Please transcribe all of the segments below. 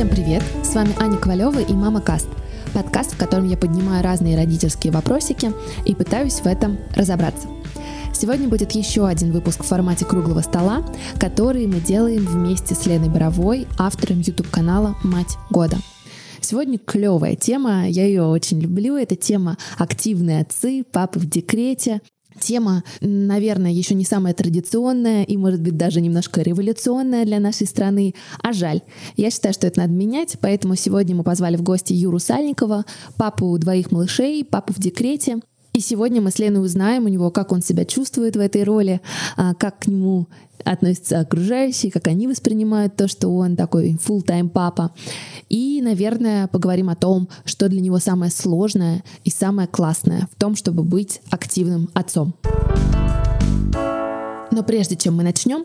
Всем привет! С вами Аня Ковалева и Мама Каст. Подкаст, в котором я поднимаю разные родительские вопросики и пытаюсь в этом разобраться. Сегодня будет еще один выпуск в формате круглого стола, который мы делаем вместе с Леной Боровой, автором YouTube-канала «Мать года». Сегодня клевая тема, я ее очень люблю. Это тема активные отцы, папы в декрете. Тема, наверное, еще не самая традиционная и, может быть, даже немножко революционная для нашей страны, а жаль. Я считаю, что это надо менять, поэтому сегодня мы позвали в гости Юру Сальникова, папу двоих малышей, папу в декрете. И сегодня мы с Леной узнаем у него, как он себя чувствует в этой роли, а, как к нему относятся окружающие, как они воспринимают то, что он такой full-time папа. И, наверное, поговорим о том, что для него самое сложное и самое классное в том, чтобы быть активным отцом. Но прежде чем мы начнем,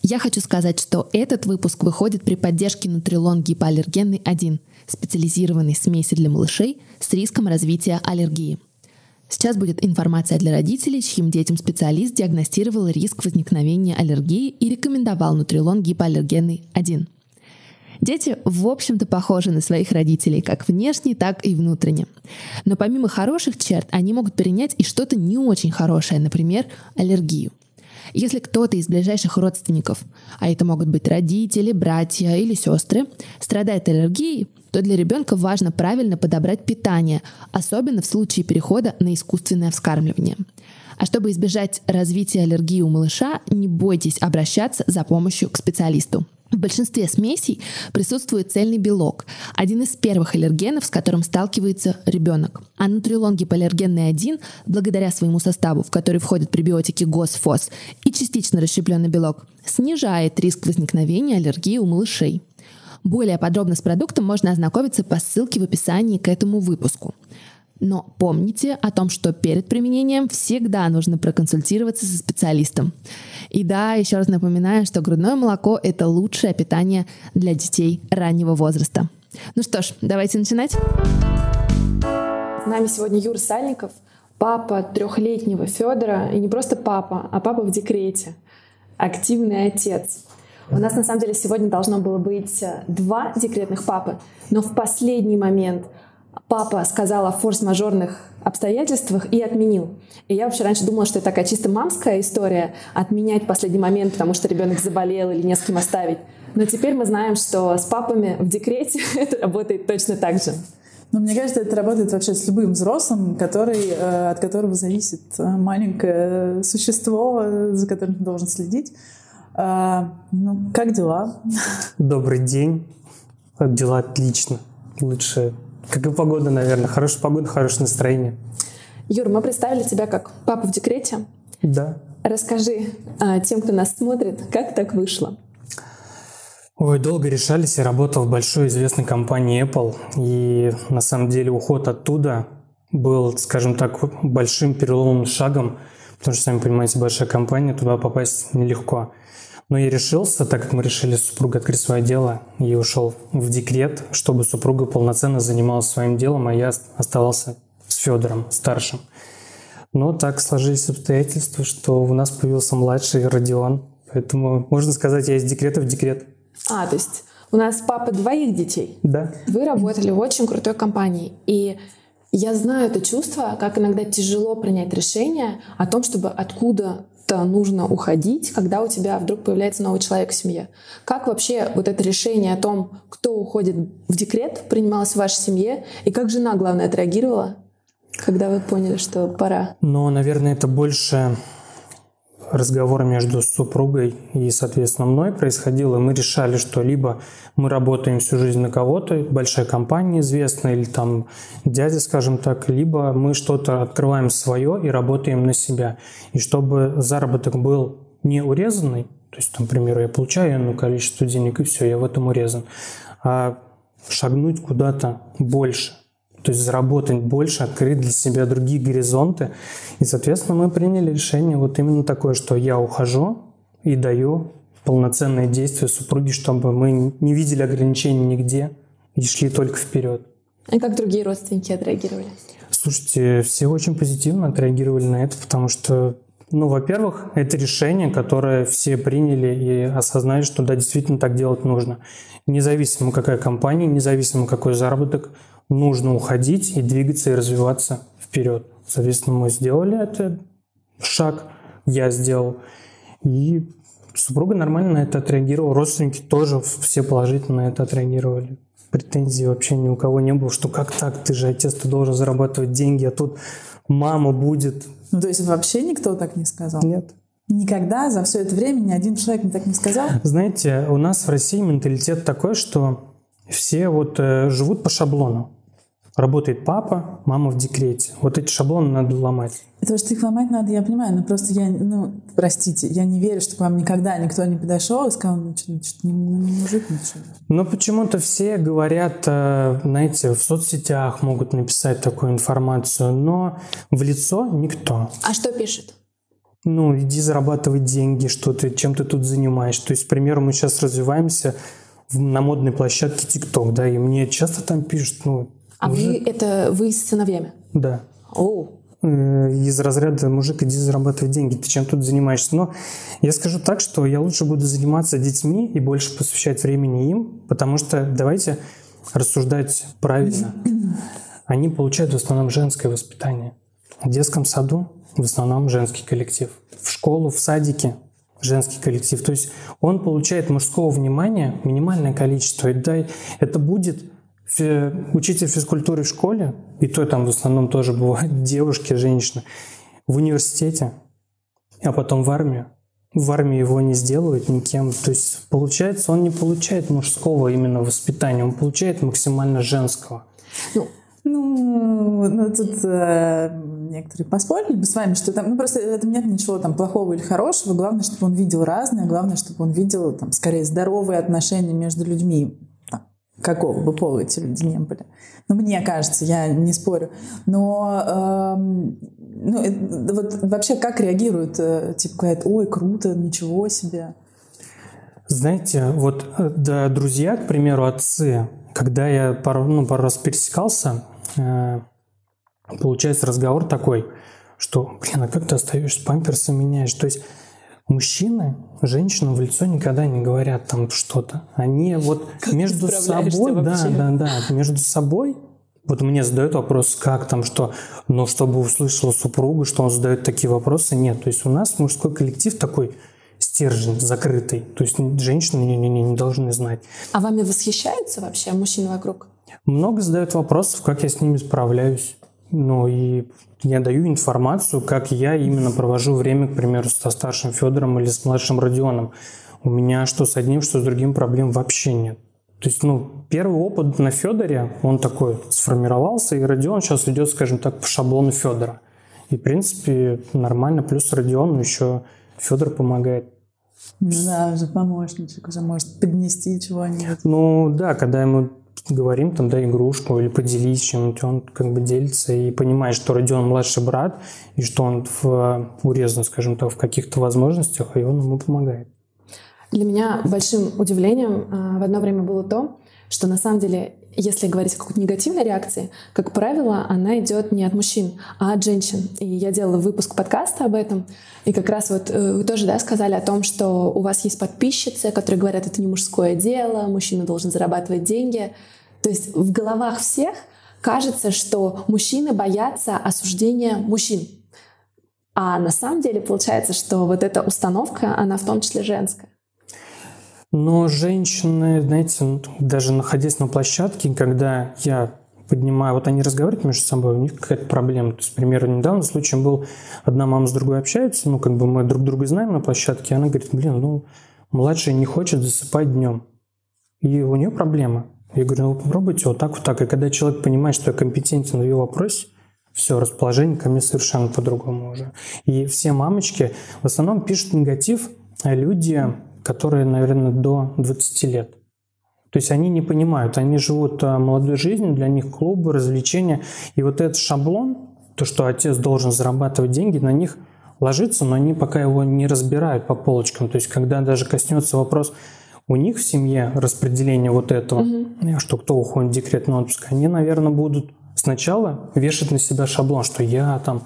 я хочу сказать, что этот выпуск выходит при поддержке Нутрилон гипоаллергенный 1, специализированной смеси для малышей с риском развития аллергии. Сейчас будет информация для родителей, чьим детям специалист диагностировал риск возникновения аллергии и рекомендовал Нутрилон гипоаллергенный 1. Дети, в общем-то, похожи на своих родителей, как внешне, так и внутренне. Но помимо хороших черт, они могут перенять и что-то не очень хорошее, например, аллергию. Если кто-то из ближайших родственников, а это могут быть родители, братья или сестры, страдает аллергией, то для ребенка важно правильно подобрать питание, особенно в случае перехода на искусственное вскармливание. А чтобы избежать развития аллергии у малыша, не бойтесь обращаться за помощью к специалисту. В большинстве смесей присутствует цельный белок, один из первых аллергенов, с которым сталкивается ребенок. А нутрилон гипоаллергенный 1, благодаря своему составу, в который входят пребиотики ГОС, ФОС и частично расщепленный белок, снижает риск возникновения аллергии у малышей. Более подробно с продуктом можно ознакомиться по ссылке в описании к этому выпуску. Но помните о том, что перед применением всегда нужно проконсультироваться со специалистом. И да, еще раз напоминаю, что грудное молоко — это лучшее питание для детей раннего возраста. Ну что ж, давайте начинать. С нами сегодня Юр Сальников, папа трехлетнего Федора, и не просто папа, а папа в декрете, активный отец. У нас на самом деле сегодня должно было быть два декретных папы, но в последний момент папа сказал о форс-мажорных обстоятельствах и отменил. И я вообще раньше думала, что это такая чисто мамская история, отменять в последний момент, потому что ребенок заболел или не с кем оставить. Но теперь мы знаем, что с папами в декрете это работает точно так же. Но мне кажется, это работает вообще с любым взрослым, который, э, от которого зависит э, маленькое существо, за которым ты должен следить. Ну, как дела? Добрый день. Дела отлично. Лучше как и погода, наверное. Хорошая погода, хорошее настроение. Юр, мы представили тебя как папа в декрете. Да. Расскажи а, тем, кто нас смотрит, как так вышло? Ой, долго решались. Я работал в большой известной компании Apple. И на самом деле уход оттуда был, скажем так, большим переломным шагом. Потому что, сами понимаете, большая компания, туда попасть нелегко. Но я решился, так как мы решили с супругой открыть свое дело, и ушел в декрет, чтобы супруга полноценно занималась своим делом, а я оставался с Федором, старшим. Но так сложились обстоятельства, что у нас появился младший Родион. Поэтому, можно сказать, я из декрета в декрет. А, то есть у нас папа двоих детей. Да. Вы работали в очень крутой компании. И я знаю это чувство, как иногда тяжело принять решение о том, чтобы откуда то нужно уходить, когда у тебя вдруг появляется новый человек в семье. Как вообще вот это решение о том, кто уходит в декрет, принималось в вашей семье, и как жена, главное, отреагировала, когда вы поняли, что пора? Ну, наверное, это больше разговор между супругой и, соответственно, мной происходил, и мы решали, что либо мы работаем всю жизнь на кого-то, большая компания известная, или там дядя, скажем так, либо мы что-то открываем свое и работаем на себя. И чтобы заработок был не урезанный, то есть, там, к примеру, я получаю ну, количество денег, и все, я в этом урезан, а шагнуть куда-то больше то есть заработать больше, открыть для себя другие горизонты. И, соответственно, мы приняли решение вот именно такое, что я ухожу и даю полноценное действие супруге, чтобы мы не видели ограничений нигде и шли только вперед. И как другие родственники отреагировали? Слушайте, все очень позитивно отреагировали на это, потому что Ну, во-первых, это решение, которое все приняли и осознали, что да, действительно так делать нужно. Независимо какая компания, независимо какой заработок, нужно уходить и двигаться и развиваться вперед. Соответственно, мы сделали этот шаг, я сделал. И супруга нормально на это отреагировала, родственники тоже все положительно на это отреагировали. Претензий вообще ни у кого не было, что как так, ты же отец, ты должен зарабатывать деньги, а тут мама будет. Ну, то есть вообще никто так не сказал? Нет. Никогда за все это время ни один человек не так не сказал? Знаете, у нас в России менталитет такой, что все вот э, живут по шаблону. Работает папа, мама в декрете. Вот эти шаблоны надо ломать. Это что их ломать надо, я понимаю, но просто я, ну, простите, я не верю, что к вам никогда никто не подошел и сказал, ну, что, что не, не мужик, ничего. Но почему-то все говорят, э, знаете, в соцсетях могут написать такую информацию, но в лицо никто. А что пишет? Ну, иди зарабатывай деньги, что ты, чем ты тут занимаешь. То есть, к примеру, мы сейчас развиваемся на модной площадке ТикТок, да, и мне часто там пишут, ну, а уже... вы это вы с сыновьями? Да. О. Э, из разряда мужик, иди зарабатывай деньги, ты чем тут занимаешься? Но я скажу так, что я лучше буду заниматься детьми и больше посвящать времени им, потому что давайте рассуждать правильно. Они получают в основном женское воспитание. В детском саду в основном женский коллектив. В школу, в садике женский коллектив. То есть он получает мужского внимания минимальное количество. И дай, это будет учитель физкультуры в школе, и то там в основном тоже бывают девушки, женщины, в университете, а потом в армию. В армии его не сделают никем. То есть получается, он не получает мужского именно воспитания, он получает максимально женского. Ну, ну, ну тут э, некоторые поспорили бы с вами, что там, ну просто это нет ничего там плохого или хорошего. Главное, чтобы он видел разное, главное, чтобы он видел там скорее здоровые отношения между людьми какого бы пола эти люди не были. Ну, мне кажется, я не спорю. Но эм, ну, это, вот вообще как реагируют? Э, типа говорят, ой, круто, ничего себе. Знаете, вот э, да, друзья, к примеру, отцы, когда я пару, ну, пару раз пересекался, э, получается разговор такой, что, блин, а как ты остаешься, памперсы меняешь? То есть Мужчины женщинам в лицо никогда не говорят там что-то. Они вот как между собой, да, да, да, между собой вот мне задают вопрос, как там, что, но чтобы услышала супруга, что он задает такие вопросы, нет. То есть у нас мужской коллектив такой стержень закрытый. То есть женщины не, не, не, не должны знать. А вами восхищаются вообще мужчины вокруг? Много задают вопросов, как я с ними справляюсь. Ну и я даю информацию, как я именно провожу время, к примеру, со старшим Федором или с младшим Родионом. У меня что с одним, что с другим проблем вообще нет. То есть, ну, первый опыт на Федоре, он такой сформировался, и Родион сейчас идет, скажем так, по шаблону Федора. И, в принципе, нормально. Плюс Родиону еще Федор помогает. Да, уже помощничек, уже может поднести чего-нибудь. Ну, да, когда ему говорим там, да, игрушку или поделись чем-нибудь, он как бы делится и понимает, что Родион младший брат, и что он в, урезан, скажем так, в каких-то возможностях, и он ему помогает. Для меня большим удивлением а, в одно время было то, что на самом деле, если говорить о какой-то негативной реакции, как правило, она идет не от мужчин, а от женщин. И я делала выпуск подкаста об этом, и как раз вот э, вы тоже да, сказали о том, что у вас есть подписчицы, которые говорят, это не мужское дело, мужчина должен зарабатывать деньги. То есть в головах всех кажется, что мужчины боятся осуждения мужчин. А на самом деле получается, что вот эта установка, она в том числе женская. Но женщины, знаете, даже находясь на площадке, когда я поднимаю, вот они разговаривают между собой, у них какая-то проблема. То есть, к недавно случаем был, одна мама с другой общается, ну, как бы мы друг друга знаем на площадке, и она говорит, блин, ну, младшая не хочет засыпать днем. И у нее проблема. Я говорю, ну, попробуйте вот так, вот так. И когда человек понимает, что я компетентен в ее вопросе, все, расположение ко мне совершенно по-другому уже. И все мамочки в основном пишут негатив, а люди которые, наверное, до 20 лет. То есть они не понимают, они живут а, молодой жизнью, для них клубы, развлечения. И вот этот шаблон, то, что отец должен зарабатывать деньги, на них ложится, но они пока его не разбирают по полочкам. То есть когда даже коснется вопрос у них в семье распределения вот этого, угу. что кто уходит в декретный отпуск, они, наверное, будут сначала вешать на себя шаблон, что я там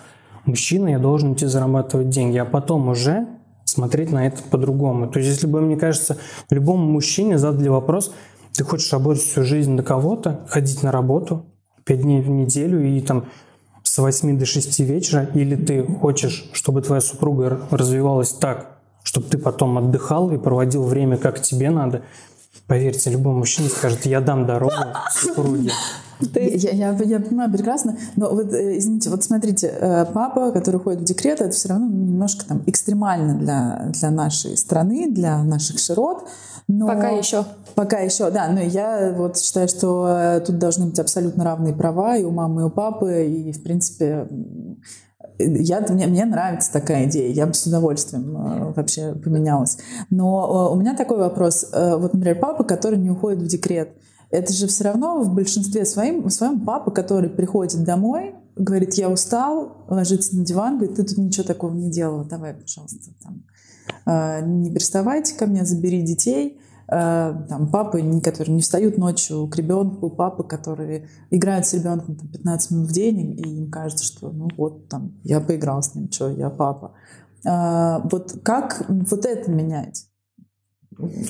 мужчина, я должен идти зарабатывать деньги, а потом уже смотреть на это по-другому. То есть, если бы, мне кажется, любому мужчине задали вопрос, ты хочешь работать всю жизнь на кого-то, ходить на работу пять дней в неделю и там с 8 до 6 вечера, или ты хочешь, чтобы твоя супруга развивалась так, чтобы ты потом отдыхал и проводил время, как тебе надо, поверьте, любой мужчина скажет, я дам дорогу супруге. Я, я, я понимаю прекрасно, но вот, э, извините, вот смотрите, э, папа, который ходит в декрет, это все равно немножко там экстремально для, для нашей страны, для наших широт. Но пока еще. Пока еще, да. Но я вот считаю, что э, тут должны быть абсолютно равные права и у мамы, и у папы, и, в принципе, я, мне, мне нравится такая идея, я бы с удовольствием вообще поменялась. Но у меня такой вопрос. Вот, например, папа, который не уходит в декрет, это же все равно в большинстве своим, своем папа, который приходит домой, говорит, я устал, ложится на диван, говорит, ты тут ничего такого не делала, давай, пожалуйста, там, э, не приставайте ко мне, забери детей. Э, там, папы, которые не встают ночью к ребенку, папы, которые играют с ребенком там, 15 минут в день, и им кажется, что ну вот там я поиграл с ним, что я папа. Э, вот как вот это менять?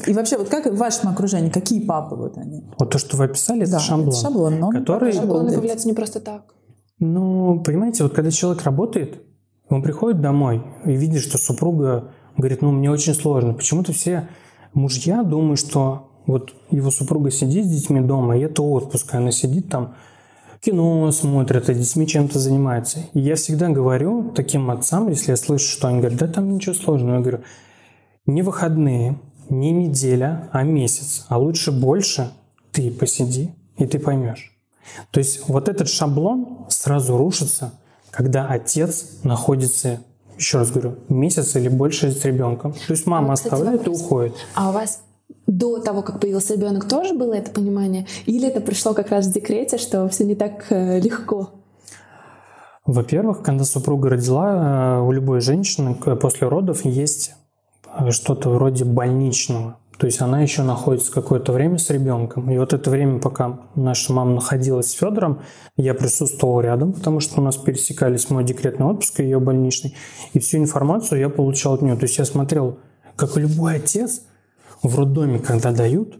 И вообще, вот как в вашем окружении, какие папы вот они? Вот то, что вы описали, это да, шаблон. Это шаблон, но который... Шаблон появляется не просто так. Ну, понимаете, вот когда человек работает, он приходит домой и видит, что супруга говорит, ну, мне очень сложно. Почему-то все мужья думают, что вот его супруга сидит с детьми дома, и это отпуск, она сидит там, кино смотрит, а детьми чем-то занимается. И я всегда говорю таким отцам, если я слышу, что они говорят, да там ничего сложного, я говорю, не выходные, не неделя, а месяц, а лучше больше, ты посиди, и ты поймешь. То есть вот этот шаблон сразу рушится, когда отец находится, еще раз говорю, месяц или больше с ребенком. То есть мама а, кстати, оставляет вопрос. и уходит. А у вас до того, как появился ребенок, тоже было это понимание? Или это пришло как раз в декрете, что все не так э, легко? Во-первых, когда супруга родила, э, у любой женщины после родов есть что-то вроде больничного. То есть она еще находится какое-то время с ребенком. И вот это время, пока наша мама находилась с Федором, я присутствовал рядом, потому что у нас пересекались мой декретный отпуск и ее больничный. И всю информацию я получал от нее. То есть я смотрел, как любой отец в роддоме, когда дают,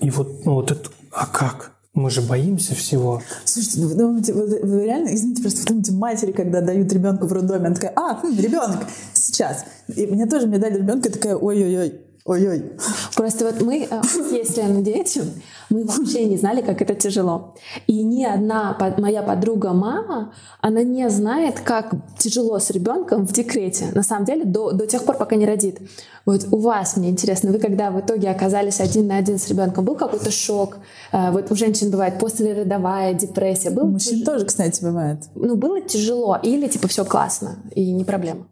и вот, ну, вот это, а как? Мы же боимся всего. Слушайте, ну вы думаете, вы, вы реально, извините, просто вы думаете, матери, когда дают ребенку в роддоме, она такая, а, хм, ребенок, сейчас. И мне тоже мне дали ребенка, такая, ой-ой-ой, Ой-ой. Просто вот мы, э, если на дети, мы вообще не знали, как это тяжело. И ни одна моя подруга мама, она не знает, как тяжело с ребенком в декрете. На самом деле, до, до тех пор, пока не родит. Вот у вас, мне интересно, вы когда в итоге оказались один на один с ребенком, был какой-то шок? Э, вот у женщин бывает послеродовая депрессия. Был у мужчин тяж... тоже, кстати, бывает. Ну, было тяжело или типа все классно и не проблема?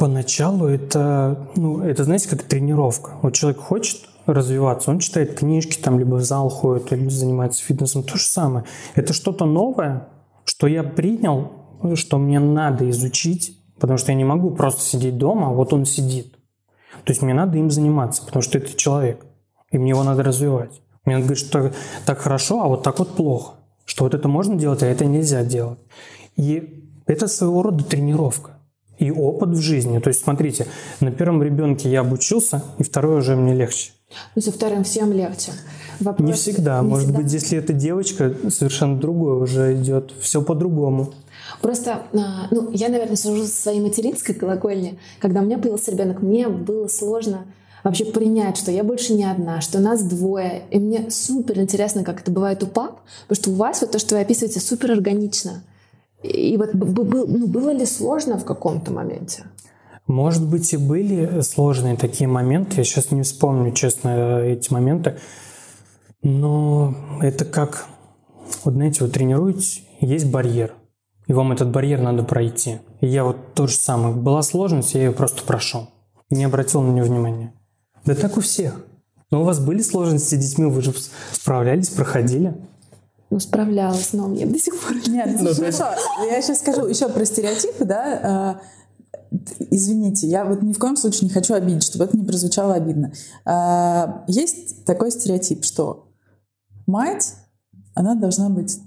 Поначалу это, ну, это, знаете, как тренировка. Вот человек хочет развиваться, он читает книжки, там, либо в зал ходит, или занимается фитнесом. То же самое. Это что-то новое, что я принял, что мне надо изучить, потому что я не могу просто сидеть дома, а вот он сидит. То есть мне надо им заниматься, потому что это человек, и мне его надо развивать. Мне надо говорить, что так хорошо, а вот так вот плохо. Что вот это можно делать, а это нельзя делать. И это своего рода тренировка и опыт в жизни. То есть, смотрите, на первом ребенке я обучился, и второй уже мне легче. Ну, со вторым всем легче. Вопрос... Не всегда. Не Может всегда. быть, если это девочка, совершенно другое уже идет. Все по-другому. Просто, а, ну, я, наверное, сужу со своей материнской колокольни. Когда у меня появился ребенок, мне было сложно вообще принять, что я больше не одна, что нас двое. И мне супер интересно, как это бывает у пап, потому что у вас вот то, что вы описываете, супер органично. И вот ну, было ли сложно в каком-то моменте? Может быть, и были сложные такие моменты. Я сейчас не вспомню, честно, эти моменты. Но это как, вот знаете, вы тренируетесь, есть барьер. И вам этот барьер надо пройти. И я вот то же самое. Была сложность, я ее просто прошел. Не обратил на нее внимания. Да так у всех. Но у вас были сложности с детьми, вы же справлялись, проходили ну, справлялась, но мне до сих пор нет. Ну, ну хорошо, я сейчас скажу еще про стереотипы, да. А, извините, я вот ни в коем случае не хочу обидеть, чтобы это не прозвучало обидно. А, есть такой стереотип, что мать, она должна быть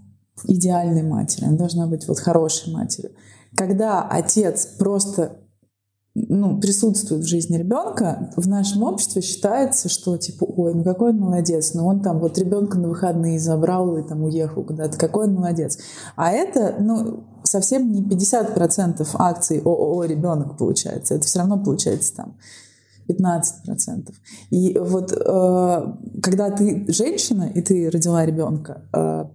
идеальной матерью, она должна быть вот хорошей матерью. когда отец просто ну, присутствует в жизни ребенка, в нашем обществе считается, что типа, ой, ну какой он молодец, ну он там вот ребенка на выходные забрал и там уехал куда-то, какой он молодец. А это, ну, совсем не 50% акций ООО ребенок получается, это все равно получается там 15%. И вот э, когда ты женщина и ты родила ребенка, э,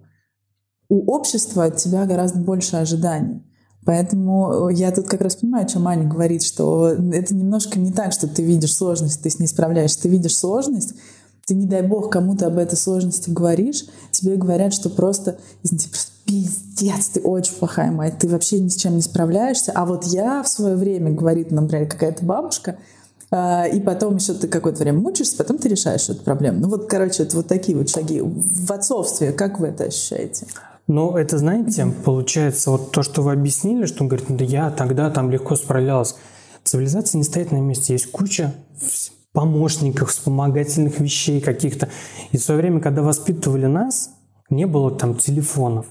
у общества от тебя гораздо больше ожиданий. Поэтому я тут как раз понимаю, о чем Аня говорит, что это немножко не так, что ты видишь сложность, ты с ней справляешься. Ты видишь сложность, ты, не дай бог, кому-то об этой сложности говоришь, тебе говорят, что просто, извините, просто пиздец, ты очень плохая мать, ты вообще ни с чем не справляешься. А вот я в свое время, говорит, например, какая-то бабушка, а, и потом еще ты какое-то время мучаешься, потом ты решаешь эту проблему. Ну вот, короче, это вот такие вот шаги. В отцовстве как вы это ощущаете? Ну, это, знаете, получается, вот то, что вы объяснили, что он говорит, да я тогда там легко справлялась. Цивилизация не стоит на месте. Есть куча помощников, вспомогательных вещей каких-то. И в свое время, когда воспитывали нас, не было там телефонов.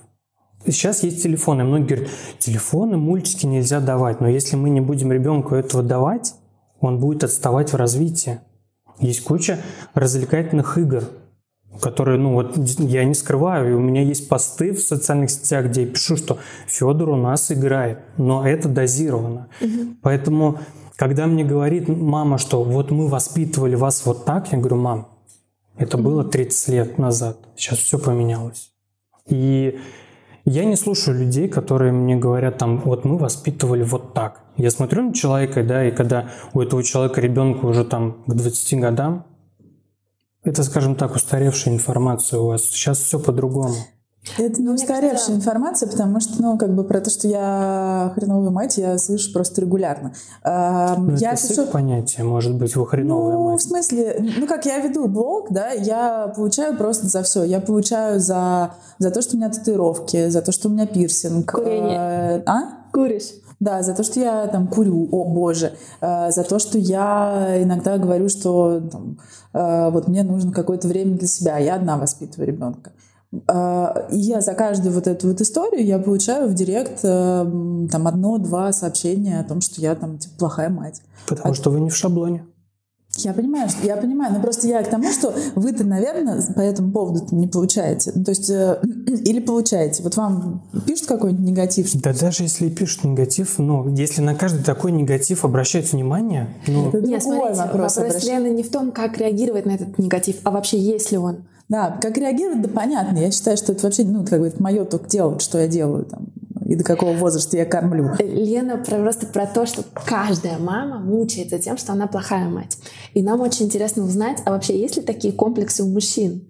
Сейчас есть телефоны. Многие говорят, телефоны, мультики нельзя давать. Но если мы не будем ребенку этого давать, он будет отставать в развитии. Есть куча развлекательных игр, которые, ну вот я не скрываю, и у меня есть посты в социальных сетях, где я пишу, что Федор у нас играет, но это дозировано. Угу. Поэтому, когда мне говорит мама, что вот мы воспитывали вас вот так, я говорю, мам, это угу. было 30 лет назад, сейчас все поменялось. И я не слушаю людей, которые мне говорят там, вот мы воспитывали вот так. Я смотрю на человека, да, и когда у этого человека ребенку уже там к 20 годам, это, скажем так, устаревшая информация у вас. Сейчас все по-другому. Это не устаревшая кажется, информация, потому что, ну, как бы про то, что я хреновая мать, я слышу просто регулярно. Ну, я это пишу... понятие, может быть, вы хреновая ну, мать. в смысле, ну, как я веду блог, да, я получаю просто за все. Я получаю за, за то, что у меня татуировки, за то, что у меня пирсинг. Курение. Э, а? Куришь. Да, за то, что я там курю, о боже, э, за то, что я иногда говорю, что там, э, вот мне нужно какое-то время для себя, я одна воспитываю ребенка. Э, и я за каждую вот эту вот историю я получаю в директ там одно-два сообщения о том, что я там типа, плохая мать. Потому а... что вы не в шаблоне. Я понимаю, что я понимаю, но просто я к тому, что вы-то, наверное, по этому поводу не получаете. Ну, то есть, э, или получаете. Вот вам пишут какой-нибудь негатив? Да даже если пишут негатив, ну, если на каждый такой негатив обращать внимание, ну... Это Нет, смотрите, вопрос. Вопрос обращ... Лены не в том, как реагировать на этот негатив, а вообще есть ли он. Да, как реагировать, да понятно. Я считаю, что это вообще, ну, как бы, это мое только дело, что я делаю там и до какого возраста я кормлю. Лена просто про то, что каждая мама мучается тем, что она плохая мать. И нам очень интересно узнать, а вообще есть ли такие комплексы у мужчин?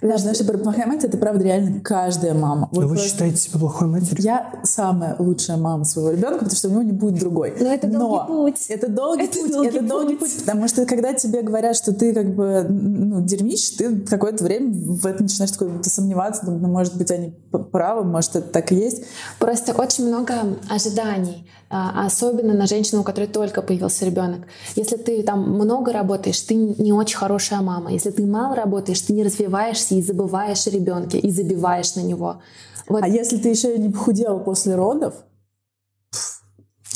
Потому что наша плохая мать — это правда реально каждая мама. Вот вы считаете себя плохой матерью? Я самая лучшая мама своего ребенка, потому что у него не будет другой. Но это Но долгий путь. Это долгий это путь. Долгий это путь. долгий путь, потому что когда тебе говорят, что ты как бы ну, дерьмищ, ты какое-то время в этом начинаешь такой сомневаться, думать, ну, может быть, они правы, может, это так и есть. Просто очень много ожиданий а, особенно на женщину, у которой только появился ребенок. Если ты там много работаешь, ты не очень хорошая мама. Если ты мало работаешь, ты не развиваешься и забываешь о ребенке и забиваешь на него. Вот. А если ты еще и не похудела после родов,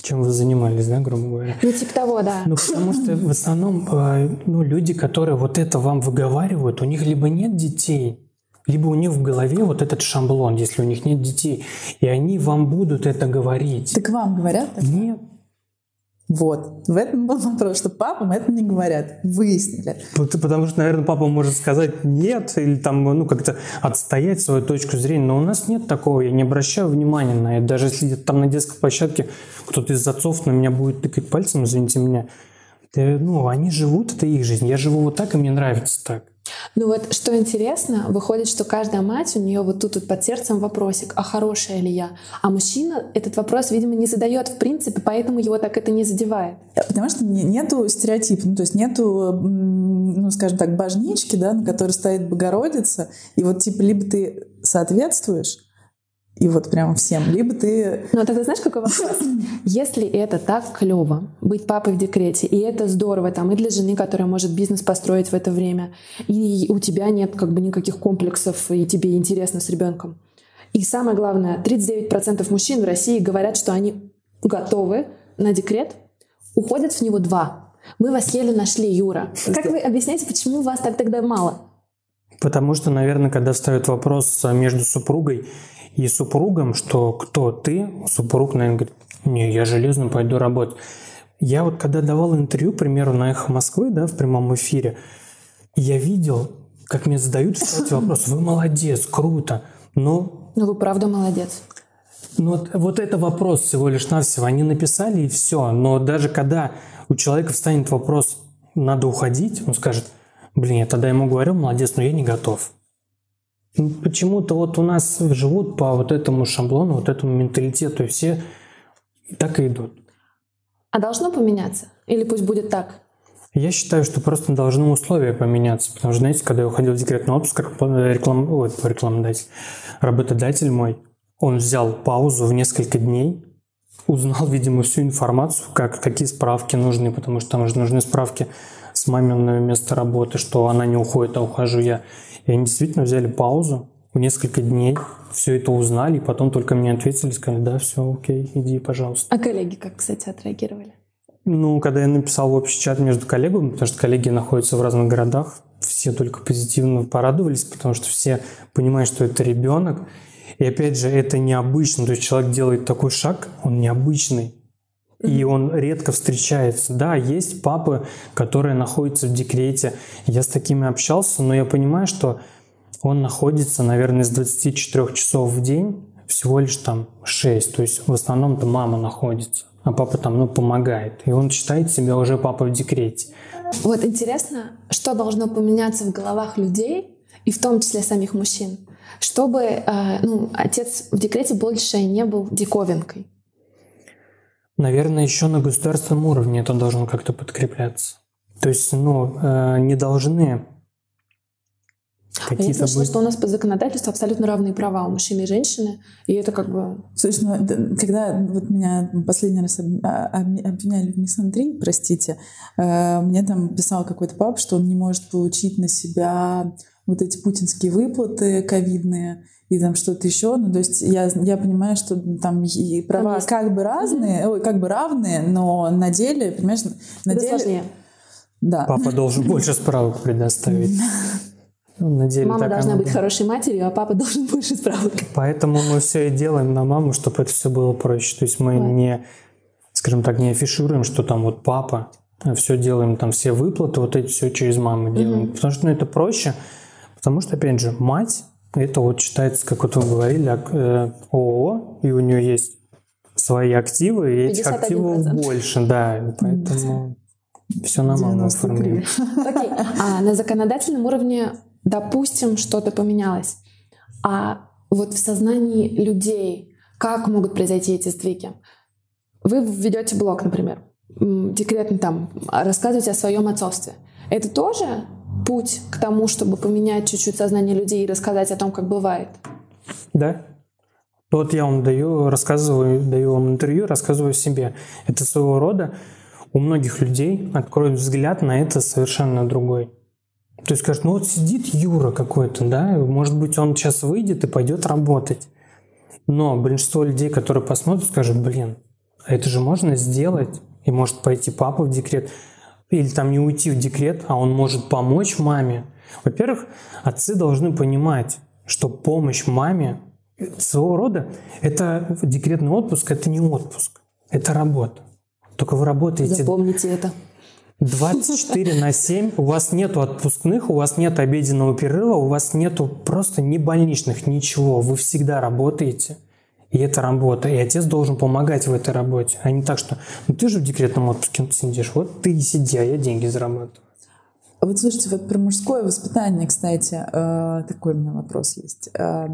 чем вы занимались, да, грубо говоря? Ну, типа того, да. Ну, потому что в основном а, ну, люди, которые вот это вам выговаривают, у них либо нет детей, либо у них в голове вот этот шаблон, если у них нет детей, и они вам будут это говорить. Так вам говорят? Так? Нет. Вот. В этом был вопрос, что папам это не говорят. Выяснили. Потому что, наверное, папа может сказать нет или там, ну, как-то отстоять свою точку зрения. Но у нас нет такого. Я не обращаю внимания на это. Даже если там на детской площадке кто-то из отцов на меня будет тыкать пальцем, извините меня, ну, они живут, это их жизнь. Я живу вот так, и мне нравится так. Ну вот что интересно, выходит, что каждая мать, у нее вот тут вот под сердцем вопросик, а хорошая ли я? А мужчина этот вопрос, видимо, не задает в принципе, поэтому его так это не задевает. Потому что нету стереотипа, ну то есть нету, ну скажем так, божнички, да, на которой стоит Богородица, и вот типа либо ты соответствуешь, и вот прям всем. Либо ты... Ну, а тогда знаешь, какой вопрос? Если это так клево, быть папой в декрете, и это здорово там и для жены, которая может бизнес построить в это время, и у тебя нет как бы никаких комплексов, и тебе интересно с ребенком. И самое главное, 39% мужчин в России говорят, что они готовы на декрет, уходят в него два. Мы вас еле нашли, Юра. Как вы объясняете, почему вас так тогда мало? Потому что, наверное, когда встает вопрос между супругой и супругом, что кто ты, супруг, наверное, говорит, не, я железно пойду работать. Я вот когда давал интервью, к примеру, на «Эхо Москвы», да, в прямом эфире, я видел, как мне задают эти вопросы. Вы молодец, круто. Но... Ну, вы правда молодец. Ну, вот, вот это вопрос всего лишь навсего. Они написали и все. Но даже когда у человека встанет вопрос, надо уходить, он скажет, блин, я тогда ему говорю, молодец, но я не готов. Почему-то вот у нас живут по вот этому шаблону, вот этому менталитету, и все так и идут. А должно поменяться? Или пусть будет так? Я считаю, что просто должны условия поменяться. Потому что, знаете, когда я уходил в декретный отпуск, реклам... Ой, рекламодатель, работодатель мой, он взял паузу в несколько дней, узнал, видимо, всю информацию, как, какие справки нужны, потому что там же нужны справки с маминого места работы, что она не уходит, а ухожу я. И они действительно взяли паузу в несколько дней, все это узнали, и потом только мне ответили, сказали, да, все, окей, иди, пожалуйста. А коллеги как, кстати, отреагировали? Ну, когда я написал в общий чат между коллегами, потому что коллеги находятся в разных городах, все только позитивно порадовались, потому что все понимают, что это ребенок. И опять же, это необычно. То есть человек делает такой шаг, он необычный. И он редко встречается. Да, есть папы, которые находятся в декрете. Я с такими общался, но я понимаю, что он находится, наверное, с 24 часов в день всего лишь там 6. То есть в основном-то мама находится, а папа там, ну, помогает. И он считает себя уже папой в декрете. Вот интересно, что должно поменяться в головах людей, и в том числе самих мужчин, чтобы э, ну, отец в декрете больше не был диковинкой. Наверное, еще на государственном уровне это должно как-то подкрепляться. То есть, ну, э, не должны а я слышала, что у нас по законодательству абсолютно равные права у мужчины и женщины, и это как бы... Слушай, ну, когда вот меня последний раз а, обвиняли в мисандрии, простите, э, мне там писал какой-то пап, что он не может получить на себя вот эти путинские выплаты ковидные, и там что-то еще. Ну, то есть я, я понимаю, что там и права там есть... как бы разные, mm-hmm. ой, как бы равные, но на деле, понимаешь, на Это деле... сложнее. Да. Папа должен больше справок предоставить. Ну, на деле Мама должна быть хорошей матерью, а папа должен больше справок. Поэтому мы все и делаем на маму, чтобы это все было проще. То есть мы вот. не, скажем так, не афишируем, что там вот папа, а все делаем, там все выплаты, вот эти все через маму делаем. Угу. Потому что ну, это проще, потому что, опять же, мать, это вот считается, как вот вы говорили, э, ООО, и у нее есть свои активы, и этих активов больше, да, поэтому все на маму оформляем. Окей, а на законодательном уровне допустим, что-то поменялось. А вот в сознании людей как могут произойти эти сдвиги? Вы ведете блог, например, декретно там, рассказываете о своем отцовстве. Это тоже путь к тому, чтобы поменять чуть-чуть сознание людей и рассказать о том, как бывает? Да. Вот я вам даю, рассказываю, даю вам интервью, рассказываю себе. Это своего рода у многих людей откроет взгляд на это совершенно другой. То есть скажет, ну вот сидит Юра какой-то, да, может быть, он сейчас выйдет и пойдет работать. Но большинство людей, которые посмотрят, скажут, блин, а это же можно сделать, и может пойти папа в декрет, или там не уйти в декрет, а он может помочь маме. Во-первых, отцы должны понимать, что помощь маме своего рода, это декретный отпуск, это не отпуск, это работа. Только вы работаете... Запомните это. 24 на 7, у вас нету отпускных, у вас нет обеденного перерыва, у вас нету просто ни больничных, ничего. Вы всегда работаете, и это работа. И отец должен помогать в этой работе, а не так, что ну ты же в декретном отпуске сидишь, вот ты и сиди, а я деньги зарабатываю. А вот слушайте, вот про мужское воспитание, кстати, э, такой у меня вопрос есть. Э,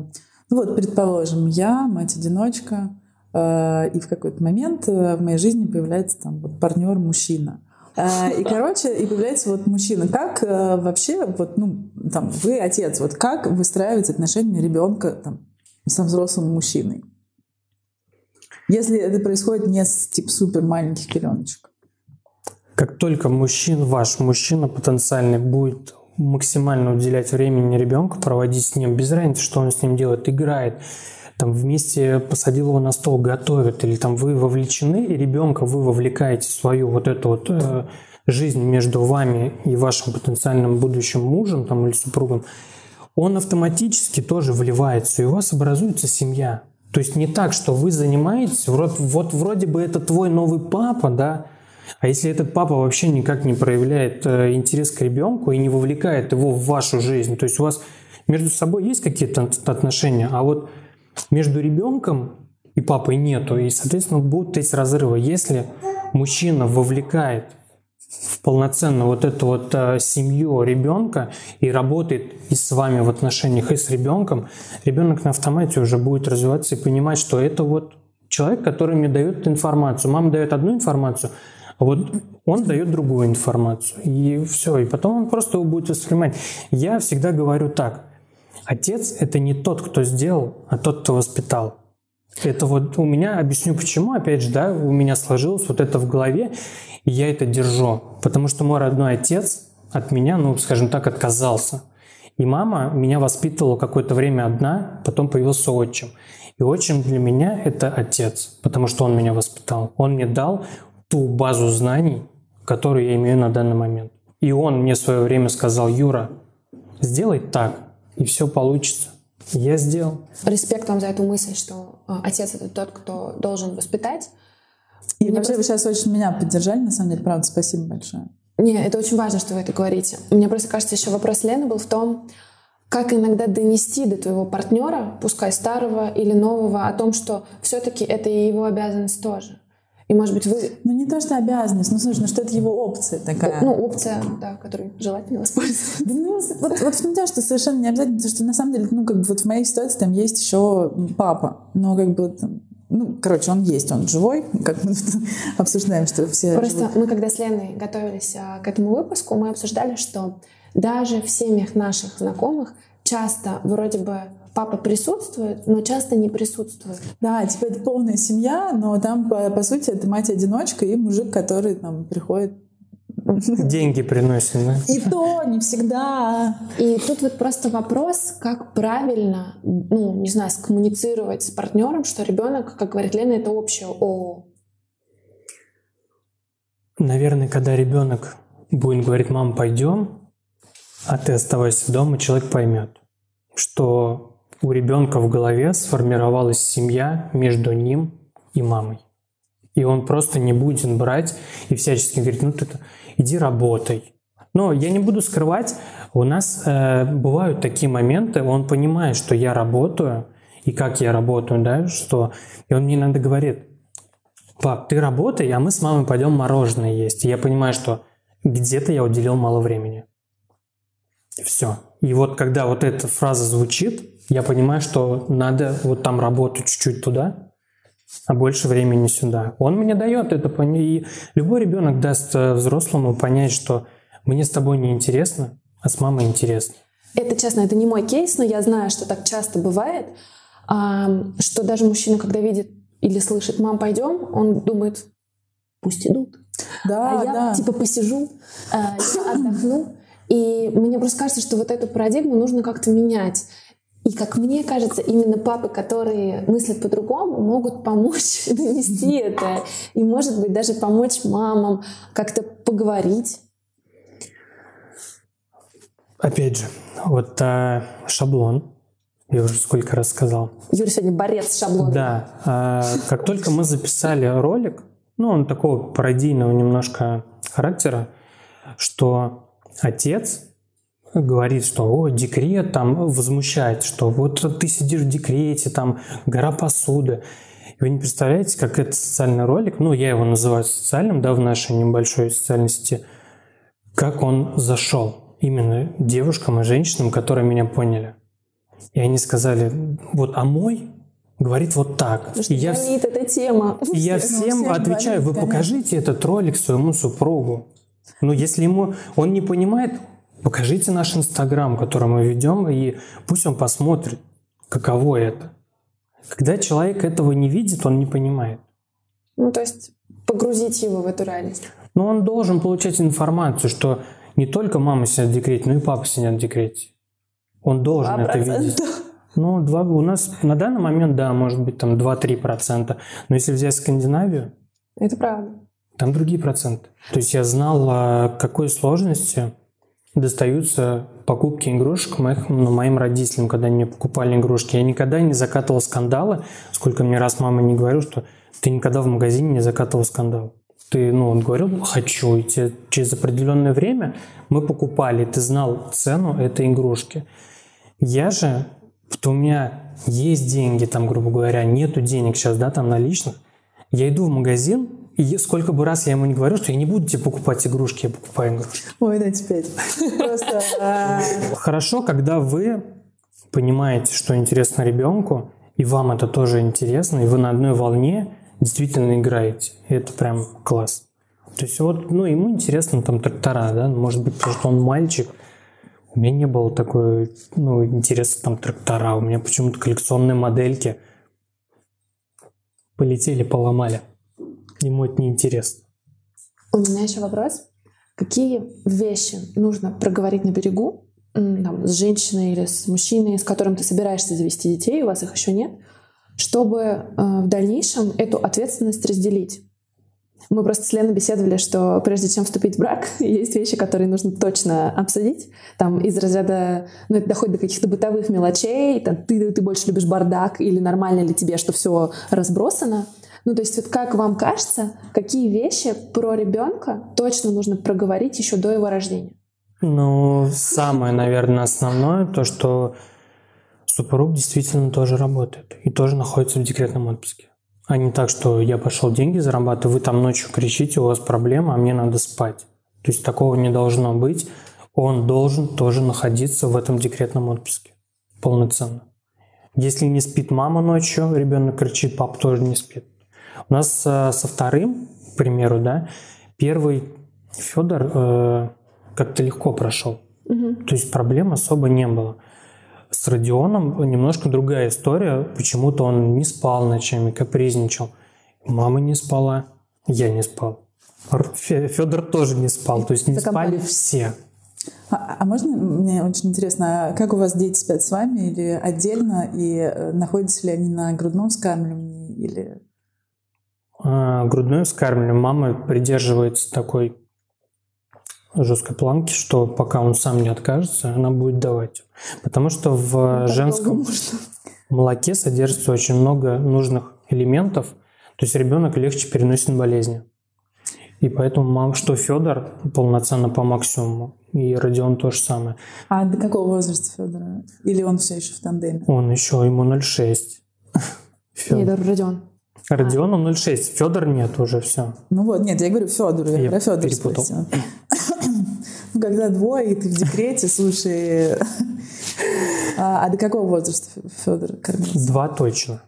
ну вот, предположим, я мать-одиночка, э, и в какой-то момент в моей жизни появляется там вот партнер-мужчина. И, короче, и появляется вот мужчина. Как вообще, вот, ну, там, вы отец, вот как выстраивать отношения ребенка там, со взрослым мужчиной? Если это происходит не с типа супер маленьких пеленочек. Как только мужчина, ваш мужчина потенциальный будет максимально уделять времени ребенку, проводить с ним, без разницы, что он с ним делает, играет, там вместе посадил его на стол, готовит, или там вы вовлечены, и ребенка вы вовлекаете в свою вот эту вот э, жизнь между вами и вашим потенциальным будущим мужем там, или супругом, он автоматически тоже вливается, и у вас образуется семья. То есть не так, что вы занимаетесь, вот, вот вроде бы это твой новый папа, да, а если этот папа вообще никак не проявляет э, интерес к ребенку и не вовлекает его в вашу жизнь, то есть у вас между собой есть какие-то отношения, а вот между ребенком и папой нету, и, соответственно, будут эти разрывы. Если мужчина вовлекает полноценно вот эту вот э, семью ребенка и работает и с вами в отношениях, и с ребенком, ребенок на автомате уже будет развиваться и понимать, что это вот человек, который мне дает информацию. Мама дает одну информацию, а вот он дает другую информацию. И все. И потом он просто его будет воспринимать. Я всегда говорю так. Отец — это не тот, кто сделал, а тот, кто воспитал. Это вот у меня, объясню почему, опять же, да, у меня сложилось вот это в голове, и я это держу. Потому что мой родной отец от меня, ну, скажем так, отказался. И мама меня воспитывала какое-то время одна, потом появился отчим. И отчим для меня — это отец, потому что он меня воспитал. Он мне дал ту базу знаний, которую я имею на данный момент. И он мне в свое время сказал, Юра, сделай так, и все получится. Я сделал. Респект вам за эту мысль, что а, отец это тот, кто должен воспитать. И Мне вообще просто... вы сейчас очень меня поддержали, на самом деле, правда, спасибо большое. Не, это очень важно, что вы это говорите. Мне просто кажется, еще вопрос Лены был в том, как иногда донести до твоего партнера, пускай старого или нового, о том, что все-таки это и его обязанность тоже. И, может быть, вы... Ну, не то, что обязанность, ну, слушай, ну, что это его опция такая. Ну, опция, да, которой желательно воспользоваться. Да, ну, вот, вот в том что совершенно не обязательно, потому что, на самом деле, ну, как бы вот в моей ситуации там есть еще папа, но как бы там, ну, короче, он есть, он живой, как мы обсуждаем, что все Просто живут. мы, когда с Леной готовились а, к этому выпуску, мы обсуждали, что даже в семьях наших знакомых часто вроде бы папа присутствует, но часто не присутствует. Да, типа это полная семья, но там, по, по сути, это мать-одиночка и мужик, который там приходит Деньги приносит, да? И то не всегда. И тут вот просто вопрос, как правильно, ну, не знаю, скоммуницировать с партнером, что ребенок, как говорит Лена, это общее ООО. Наверное, когда ребенок будет говорить, мам, пойдем, а ты оставайся дома, человек поймет, что у ребенка в голове сформировалась семья между ним и мамой. И он просто не будет брать и всячески говорить, ну ты иди работай. Но я не буду скрывать, у нас э, бывают такие моменты, он понимает, что я работаю, и как я работаю, да, что... И он мне иногда говорит, пап, ты работай, а мы с мамой пойдем мороженое есть. И я понимаю, что где-то я уделил мало времени. Все. И вот когда вот эта фраза звучит, я понимаю, что надо вот там работать чуть-чуть туда, а больше времени сюда. Он мне дает это, и любой ребенок даст э, взрослому понять, что мне с тобой не интересно, а с мамой интересно. Это, честно, это не мой кейс, но я знаю, что так часто бывает, что даже мужчина, когда видит или слышит «мам, пойдем», он думает «пусть идут». Да, а я да. типа посижу, э, я отдохну. И мне просто кажется, что вот эту парадигму нужно как-то менять. И, как мне кажется, именно папы, которые мыслят по-другому, могут помочь донести это. И, может быть, даже помочь мамам как-то поговорить. Опять же, вот а, шаблон, я уже сколько раз сказал. Юрий сегодня борец с шаблоном. Да. А, как только мы записали ролик, ну, он такого пародийного немножко характера, что отец говорит, что о, декрет там возмущает, что вот ты сидишь в декрете, там гора посуды. Вы не представляете, как этот социальный ролик, ну, я его называю социальным, да, в нашей небольшой социальной сети, как он зашел именно девушкам и женщинам, которые меня поняли. И они сказали, вот, а мой говорит вот так. Потому что и я, эта тема. И я всем ну, отвечаю, вы покажите этот ролик своему супругу. Но если ему он не понимает, Покажите наш Инстаграм, который мы ведем, и пусть он посмотрит, каково это. Когда человек этого не видит, он не понимает. Ну, то есть погрузить его в эту реальность. Но он должен получать информацию, что не только мама сидит в декрете, но и папа сидит в декрете. Он должен 2%. это видеть. Ну, два, у нас на данный момент, да, может быть, там 2-3%. Но если взять Скандинавию... Это правда. Там другие проценты. То есть я знал, о какой сложности достаются покупки игрушек моих, ну, моим родителям, когда они мне покупали игрушки. Я никогда не закатывал скандалы, сколько мне раз мама не говорила, что ты никогда в магазине не закатывал скандал. Ты, ну, он говорил, хочу, и тебе через определенное время мы покупали, ты знал цену этой игрушки. Я же, вот у меня есть деньги, там, грубо говоря, нету денег сейчас, да, там наличных, я иду в магазин, и сколько бы раз я ему не говорю, что я не буду тебе покупать игрушки, я покупаю игрушки. Ой, да, теперь. Просто... А, Хорошо, когда вы понимаете, что интересно ребенку, и вам это тоже интересно, и вы на одной волне действительно играете. И это прям класс. То есть вот, ну, ему интересно там трактора, да, может быть, потому что он мальчик, у меня не было такой, ну, интереса там трактора, у меня почему-то коллекционные модельки полетели, поломали. Ему это неинтересно. У меня еще вопрос. Какие вещи нужно проговорить на берегу там, с женщиной или с мужчиной, с которым ты собираешься завести детей, у вас их еще нет, чтобы э, в дальнейшем эту ответственность разделить? Мы просто с Леной беседовали, что прежде чем вступить в брак, есть вещи, которые нужно точно обсудить. Там из разряда, ну это доходит до каких-то бытовых мелочей, там, ты, ты больше любишь бардак или нормально ли тебе, что все разбросано. Ну, то есть вот как вам кажется, какие вещи про ребенка точно нужно проговорить еще до его рождения? Ну, самое, наверное, основное, то, что супруг действительно тоже работает и тоже находится в декретном отпуске. А не так, что я пошел деньги зарабатывать, вы там ночью кричите, у вас проблема, а мне надо спать. То есть такого не должно быть. Он должен тоже находиться в этом декретном отпуске полноценно. Если не спит мама ночью, ребенок кричит, пап тоже не спит. У нас э, со вторым, к примеру, да, первый Федор э, как-то легко прошел. Угу. То есть проблем особо не было. С Родионом немножко другая история. Почему-то он не спал ночами, капризничал. Мама не спала, я не спал. Федор тоже не спал, то есть не спали все. А, а можно, мне очень интересно, а как у вас дети спят с вами или отдельно, и э, находятся ли они на грудном скармливании или грудное вскармливание. Мама придерживается такой жесткой планки, что пока он сам не откажется, она будет давать. Потому что в ну, женском молоке содержится очень много нужных элементов, то есть ребенок легче переносит болезни. И поэтому мам, что Федор полноценно по максимуму, и Родион то же самое. А до какого возраста Федора? Или он все еще в тандеме? Он еще, ему 0,6. Нет, Родион. Родиону 06, Федор нет уже, все. Ну вот, нет, я говорю Федору, я, я про Федора перепутал. Ну, когда двое, и ты в декрете, слушай, а, а до какого возраста Федор кормился? Два точно.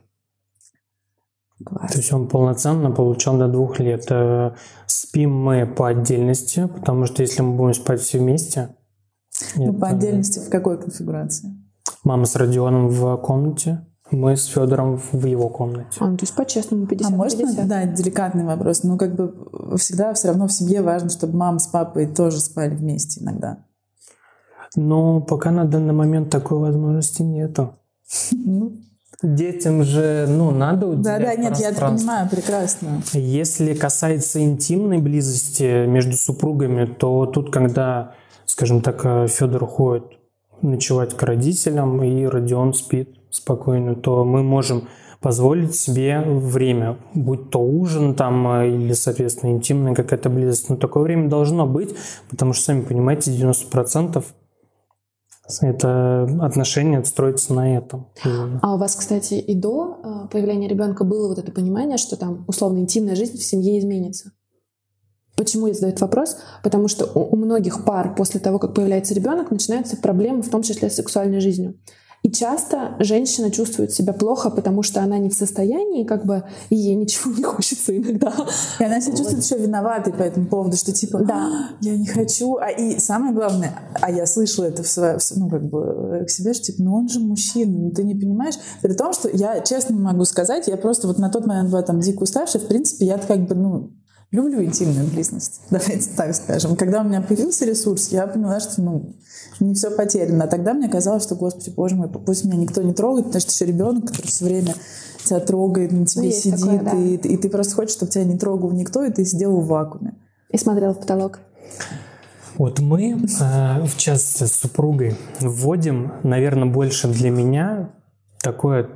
Класс. То есть он полноценно получал до двух лет. Э, спим мы по отдельности, потому что если мы будем спать все вместе... Ну, это... по отдельности в какой конфигурации? Мама с Родионом в комнате, мы с Федором в его комнате. А, ну, то есть по-честному 50 А можно, 50? да, деликатный вопрос. Ну, как бы всегда все равно в семье важно, чтобы мама с папой тоже спали вместе иногда. Ну, пока на данный момент такой возможности нету. Ну. Детям же, ну, надо уделять Да, да, нет, я это понимаю прекрасно. Если касается интимной близости между супругами, то тут, когда, скажем так, Федор уходит ночевать к родителям, и Родион спит спокойно, то мы можем позволить себе время, будь то ужин там э, или, соответственно, интимная какая-то близость. Но такое время должно быть, потому что, сами понимаете, 90% это отношения строятся на этом. А у вас, кстати, и до э, появления ребенка было вот это понимание, что там условно интимная жизнь в семье изменится? Почему я задаю этот вопрос? Потому что у многих пар после того, как появляется ребенок, начинаются проблемы, в том числе с сексуальной жизнью. И часто женщина чувствует себя плохо, потому что она не в состоянии, как бы, и ей ничего не хочется иногда. И она себя чувствует еще виноватой по этому поводу, что типа, да. «А, я не хочу. А и самое главное, а я слышала это в своей, ну, как бы, к себе, что типа, ну он же мужчина, ну ты не понимаешь. При том, что я честно могу сказать, я просто вот на тот момент была там дико уставшая, в принципе, я как бы, ну, люблю интимную близость, давайте так скажем. Когда у меня появился ресурс, я поняла, что ну, не все потеряно. А тогда мне казалось, что, господи, боже мой, пусть меня никто не трогает, потому что еще ребенок, который все время тебя трогает, на тебе ну, сидит, такое, да. и, и ты просто хочешь, чтобы тебя не трогал никто, и ты сидел в вакууме. И смотрел в потолок. Вот мы, э, в частности, с супругой вводим, наверное, больше для меня такое,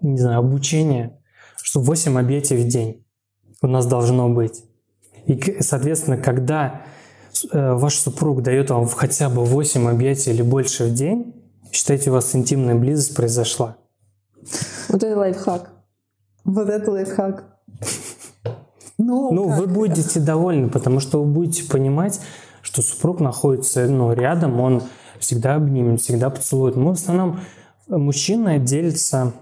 не знаю, обучение, что 8 объятий в день у нас должно быть. И, соответственно, когда э, ваш супруг дает вам хотя бы 8 объятий или больше в день, считайте, у вас интимная близость произошла. Вот это лайфхак. Вот это лайфхак. Ну, ну вы будете довольны, потому что вы будете понимать, что супруг находится ну, рядом, он всегда обнимет, всегда поцелует. Мы в основном, мужчина делится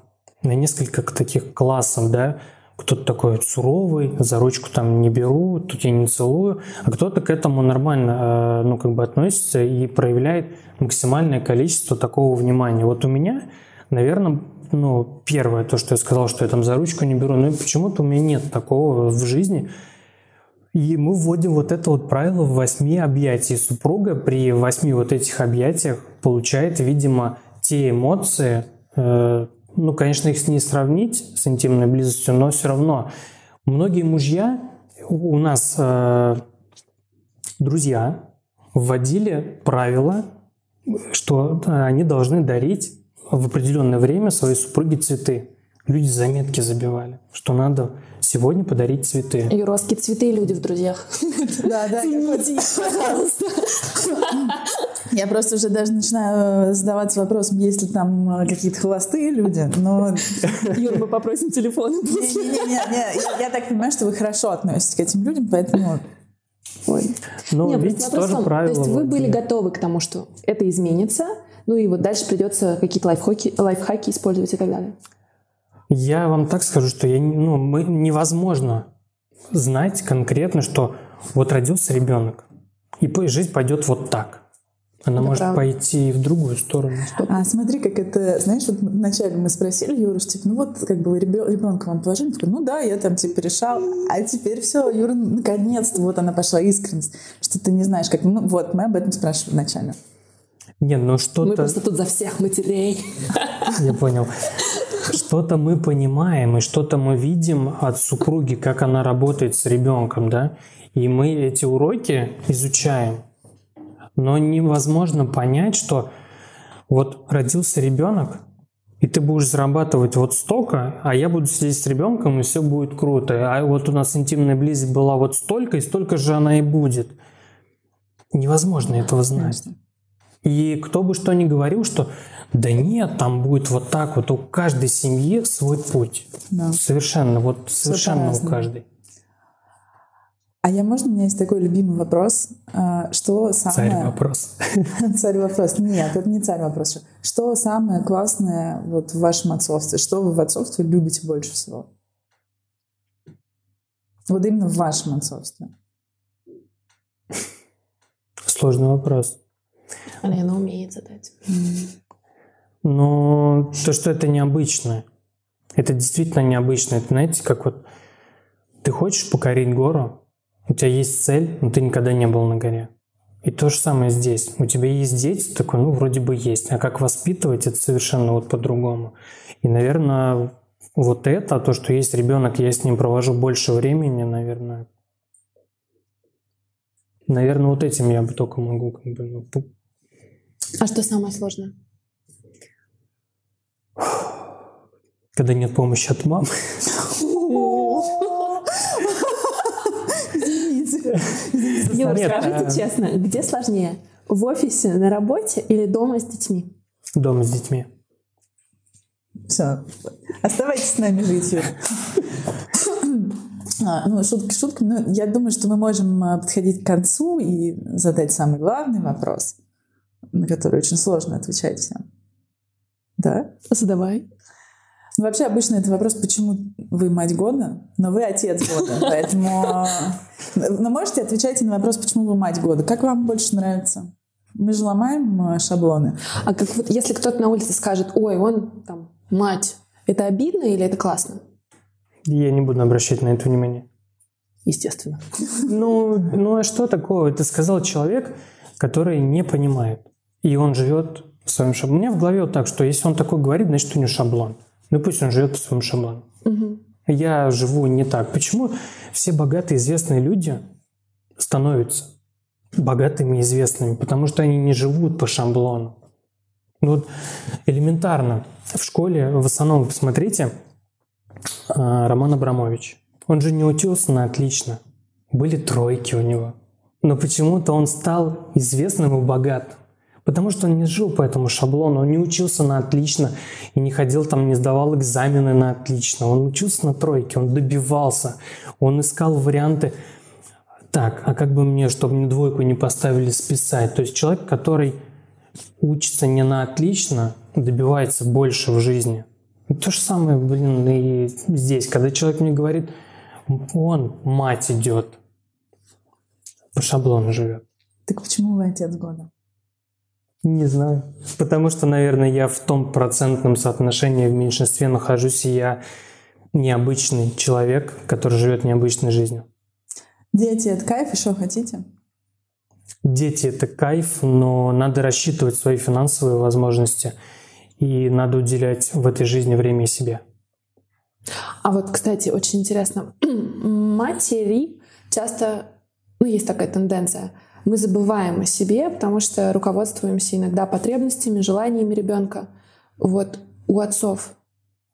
на несколько таких классов, да, кто-то такой суровый, за ручку там не беру, тут я не целую, а кто-то к этому нормально, э, ну, как бы относится и проявляет максимальное количество такого внимания. Вот у меня, наверное, ну, первое, то, что я сказал, что я там за ручку не беру, но почему-то у меня нет такого в жизни. И мы вводим вот это вот правило в восьми объятий. Супруга при восьми вот этих объятиях получает, видимо, те эмоции, э, ну, конечно, их не сравнить с интимной близостью, но все равно многие мужья у нас э, друзья вводили правило, что они должны дарить в определенное время своей супруге цветы. Люди заметки забивали, что надо сегодня подарить цветы. Юровские цветы люди в друзьях. Да, да. Я просто уже даже начинаю задаваться вопросом, есть ли там э, какие-то холостые люди, но... Юр, мы попросим телефоны Не-не-не, я так понимаю, что вы хорошо относитесь к этим людям, поэтому Ой. Ну, Нет, видите, тоже правило. То есть вы были готовы к тому, что это изменится, ну и вот дальше придется какие-то лайфхаки, лайфхаки использовать и так далее. Я вам так скажу, что я, ну, мы, невозможно знать конкретно, что вот родился ребенок, и жизнь пойдет вот так. Она это может правда. пойти в другую сторону. А смотри, как это, знаешь, вот вначале мы спросили Юру, что типа, ну вот как бы ребенка вам положили, такой, ну да, я там типа решал, а теперь все, Юра, наконец-то вот она пошла искренность, что ты не знаешь, как, ну вот мы об этом спрашивали вначале. Не, ну что-то... Мы просто тут за всех матерей. Я понял. Что-то мы понимаем, и что-то мы видим от супруги, как она работает с ребенком, да? И мы эти уроки изучаем. Но невозможно понять, что вот родился ребенок, и ты будешь зарабатывать вот столько, а я буду сидеть с ребенком, и все будет круто. А вот у нас интимная близость была вот столько, и столько же она и будет. Невозможно этого знать. И кто бы что ни говорил, что да нет, там будет вот так вот, у каждой семьи свой путь. Да. Совершенно, вот совершенно у каждой. А я, можно, у меня есть такой любимый вопрос, а, что самое... Царь вопрос. Царь вопрос. Нет, это не царь вопрос. Что самое классное вот в вашем отцовстве? Что вы в отцовстве любите больше всего? Вот именно в вашем отцовстве. Сложный вопрос. Она умеет задать. Но то, что это необычно. Это действительно необычно. Это, знаете, как вот ты хочешь покорить гору, у тебя есть цель, но ты никогда не был на горе. И то же самое здесь. У тебя есть дети, такой, ну, вроде бы есть. А как воспитывать, это совершенно вот по-другому. И, наверное, вот это, то, что есть ребенок, я с ним провожу больше времени, наверное, наверное, вот этим я бы только могу как бы, ну, а что самое сложное? Когда нет помощи от мамы. Юр, скажите э, честно, где сложнее? В офисе, на работе или дома с детьми? Дома с детьми. Все. Оставайтесь с нами жить, Юр. А, ну, шутки шутками. Но я думаю, что мы можем а, подходить к концу и задать самый главный вопрос на которые очень сложно отвечать всем. Да? Задавай. Ну, вообще обычно это вопрос, почему вы мать года, но вы отец года, поэтому... Но можете отвечать на вопрос, почему вы мать года. Как вам больше нравится? Мы же ломаем э, шаблоны. А как вот, если кто-то на улице скажет, ой, он там мать, это обидно или это классно? Я не буду обращать на это внимание. естественно. Ну, ну а что такого? Это сказал человек, который не понимает. И он живет в своем шаблоне. У меня в голове вот так, что если он такой говорит, значит, у него шаблон. Ну пусть он живет по своему шаблону. Мгм. Я живу не так. Почему все богатые известные люди становятся богатыми и известными? Потому что они не живут по шаблону. Ну, вот элементарно. В школе, в основном, посмотрите, а, Роман Абрамович. Он же не учился на отлично. Были тройки у него. Но почему-то он стал известным и богатым. Потому что он не жил по этому шаблону, он не учился на отлично и не ходил там, не сдавал экзамены на отлично. Он учился на тройке, он добивался, он искал варианты. Так, а как бы мне, чтобы мне двойку не поставили, списать? То есть человек, который учится не на отлично, добивается больше в жизни. То же самое, блин, и здесь. Когда человек мне говорит, он, мать идет, по шаблону живет. Так почему вы отец года? Не знаю. Потому что, наверное, я в том процентном соотношении в меньшинстве нахожусь, и я необычный человек, который живет необычной жизнью. Дети — это кайф, и что хотите? Дети — это кайф, но надо рассчитывать свои финансовые возможности, и надо уделять в этой жизни время себе. А вот, кстати, очень интересно, матери часто, ну, есть такая тенденция, мы забываем о себе, потому что руководствуемся иногда потребностями, желаниями ребенка. Вот у отцов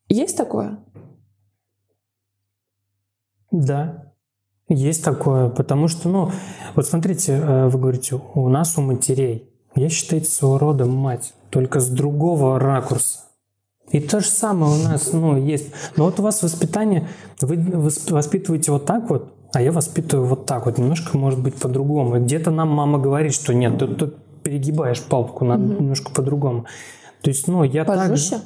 есть такое? Да, есть такое, потому что, ну, вот смотрите, э, вы говорите, у нас у матерей, я считаю, это своего рода мать, только с другого ракурса. И то же самое у нас, ну, есть. Но вот у вас воспитание, вы восп- воспитываете вот так вот, а я воспитываю вот так вот, немножко может быть по-другому. Где-то нам мама говорит, что нет, ты тут перегибаешь палку, надо немножко по-другому. То есть, ну, я так... Пожестче?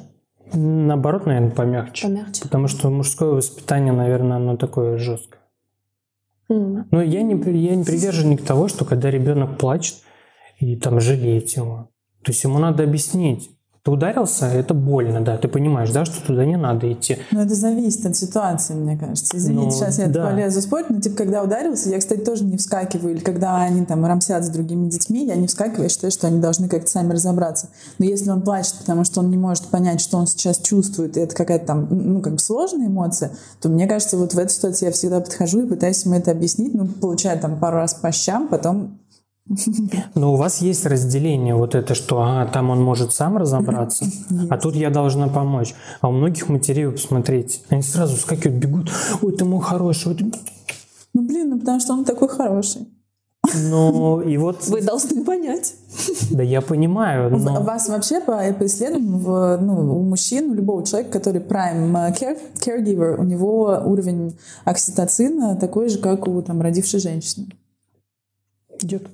Наоборот, наверное, помягче. Помягче. Потому что мужское воспитание, наверное, оно такое жесткое. М. Но я не, я не приверженник того, что когда ребенок плачет, и там жалеть его. То есть ему надо объяснить. Ты ударился, это больно, да, ты понимаешь, да, что туда не надо идти. Ну, это зависит от ситуации, мне кажется. Извините, Ну, сейчас я да. полезу спорить, но, типа, когда ударился, я, кстати, тоже не вскакиваю. Или когда они там рамсят с другими детьми, я не вскакиваю, я считаю, что они должны как-то сами разобраться. Но если он плачет, потому что он не может понять, что он сейчас чувствует, и это какая-то там, ну, как бы сложная эмоция, то мне кажется, вот в этой ситуации я всегда подхожу и пытаюсь ему это объяснить, ну, получаю там пару раз по щам, потом Но у вас есть разделение вот это, что ага, там он может сам разобраться, а тут я должна помочь. А у многих матерей, вы посмотрите, они сразу скакивают, бегут, ой, ты мой хороший, ой, ты...» Ну, блин, ну потому что он такой хороший. Ну, и вот, Вы должны понять. да я понимаю, но... вас вообще по, по исследованиям в- ну, у мужчин, у любого человека, который prime э, care, caregiver, у него уровень окситоцина такой же, как у там, родившей женщины. идет.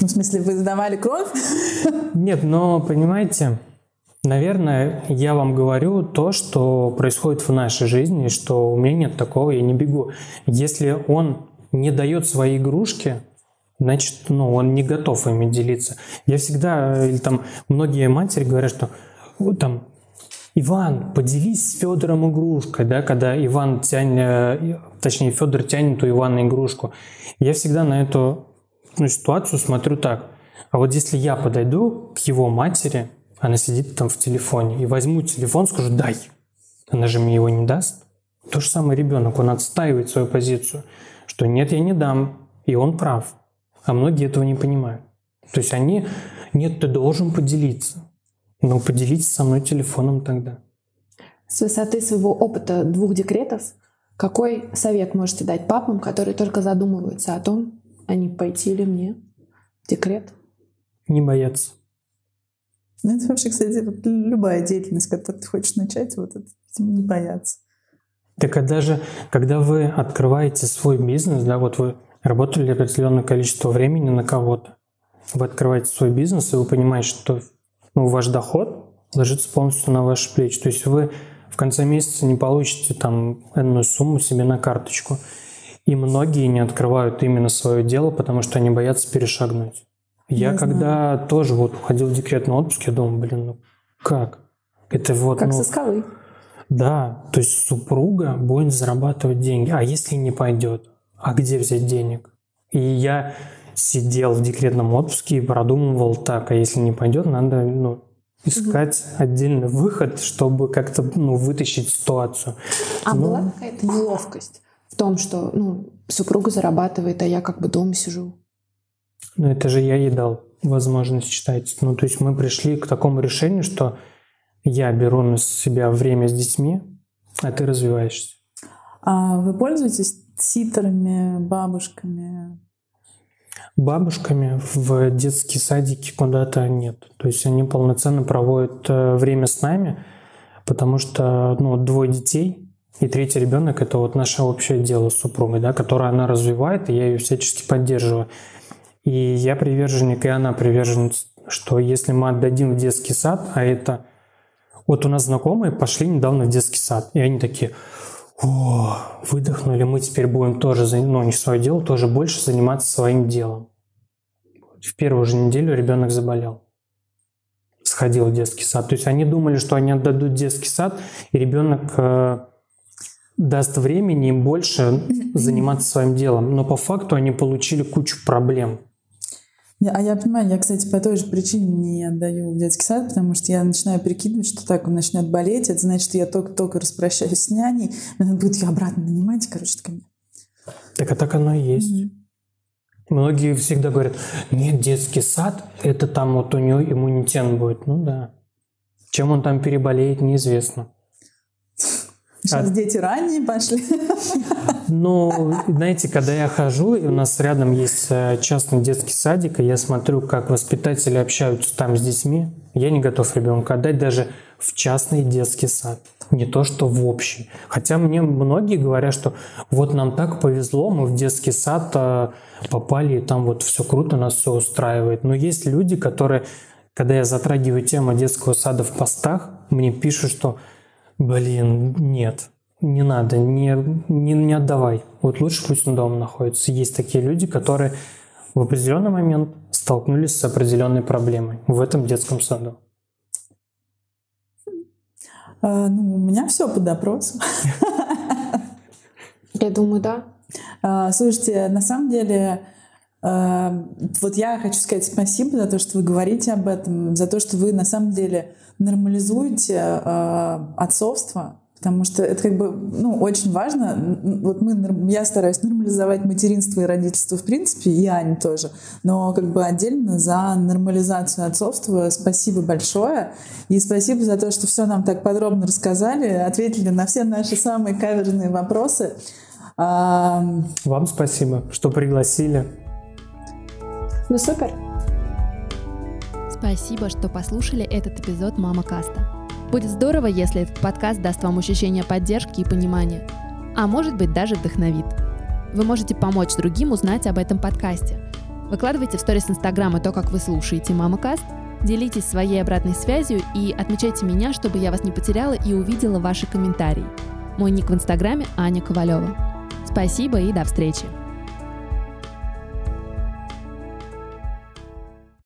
Ну, в смысле, вы сдавали кровь? Нет, но понимаете, наверное, я вам говорю то, что происходит в нашей жизни, что у меня нет такого, я не бегу. Если он не дает свои игрушки, значит, ну, он не готов ими делиться. Я всегда, э, или там многие матери говорят, что вот там Иван, поделись с Федором игрушкой, да, когда Иван тянет, точнее, Федор тянет у Ивана игрушку. Я всегда на эту ну, ситуацию смотрю так. А вот если я подойду к его матери, она сидит там в телефоне, и возьму телефон, скажу «дай», она же мне его не даст. То же самое ребенок, он отстаивает свою позицию, что нет, я не дам, и он прав. А многие этого не понимают. То есть они, нет, ты должен поделиться. Ну, поделитесь со мной телефоном тогда. С высоты своего опыта двух декретов, какой совет можете дать папам, которые только задумываются о том, а не пойти ли мне в декрет? Не бояться. Ну, это вообще, кстати, вот любая деятельность, которую ты хочешь начать, вот это видимо, не бояться. Так а даже когда вы открываете свой бизнес, да, вот вы работали определенное количество времени на кого-то, вы открываете свой бизнес, и вы понимаете, что ну, ваш доход ложится полностью на ваши плечи. То есть вы в конце месяца не получите там энную сумму себе на карточку. И многие не открывают именно свое дело, потому что они боятся перешагнуть. Я, Я когда тоже вот уходил в декретный отпуск, я думал, блин, ну как? Это вот, Как ну, со скалы. да, то есть супруга будет зарабатывать деньги. А если не пойдет? а где взять денег? И я сидел в декретном отпуске и продумывал так, а если не пойдет, надо ну, искать угу. отдельный выход, чтобы как-то ну, вытащить ситуацию. А ну, была какая-то неловкость в том, что ну, супруга зарабатывает, а я как бы дома сижу? Ну это же я ей дал возможность читать. Ну то есть мы пришли к такому решению, что я беру на себя время с детьми, а ты развиваешься. А вы пользуетесь ситерами, бабушками? Бабушками в детские садики куда-то нет. То есть они полноценно проводят э, время с нами, потому что ну, двое детей и третий ребенок – это вот наше общее дело с супругой, да, которое она развивает, и я ее всячески поддерживаю. И я приверженник, и она приверженец, что если мы отдадим в детский сад, а это... Вот у нас знакомые пошли недавно в детский сад, и они такие, о, выдохнули, мы теперь будем тоже, ну не свое дело, тоже больше заниматься своим делом. В первую же неделю ребенок заболел. Сходил в детский сад. То есть они думали, что они отдадут детский сад, и ребенок э, даст времени им больше заниматься своим делом. Но по факту они получили кучу проблем. Я, а я понимаю, я, кстати, по той же причине не отдаю в детский сад, потому что я начинаю прикидывать, что так он начнет болеть, это значит, что я только-только распрощаюсь с няней, надо будет ее обратно нанимать, короче, так. Так а так оно и есть. Mm-hmm. Многие всегда говорят, нет, детский сад, это там вот у него иммунитет будет. Ну да. Чем он там переболеет, неизвестно. Сейчас а... дети ранние пошли. Ну, знаете, когда я хожу, и у нас рядом есть э, частный детский садик, и я смотрю, как воспитатели общаются там с детьми, я не готов ребенка отдать даже в частный детский сад. Не то, что в общий. Хотя мне многие говорят, что вот нам так повезло, мы в детский сад э, попали, и там вот все круто, нас все устраивает. Но есть люди, которые, когда я затрагиваю тему детского сада в постах, мне пишут, что блин, нет, не надо, не, не, не отдавай. Вот лучше пусть он дома находится. Есть такие люди, которые в определенный момент столкнулись с определенной проблемой в этом детском саду. А, ну, у меня все под опросом. Я думаю, да. А, слушайте, на самом деле, вот я хочу сказать спасибо за то, что вы говорите об этом, за то, что вы на самом деле нормализуете а, отцовство, Потому что это как бы ну, очень важно. Вот мы, я стараюсь нормализовать материнство и родительство в принципе, и Аня тоже. Но как бы отдельно за нормализацию отцовства спасибо большое. И спасибо за то, что все нам так подробно рассказали, ответили на все наши самые каверзные вопросы. Вам спасибо, что пригласили. Ну супер. Спасибо, что послушали этот эпизод Мама Каста. Будет здорово, если этот подкаст даст вам ощущение поддержки и понимания, а может быть даже вдохновит. Вы можете помочь другим узнать об этом подкасте. Выкладывайте в сторис Инстаграма то, как вы слушаете Мама Каст, делитесь своей обратной связью и отмечайте меня, чтобы я вас не потеряла и увидела ваши комментарии. Мой ник в Инстаграме Аня Ковалева. Спасибо и до встречи!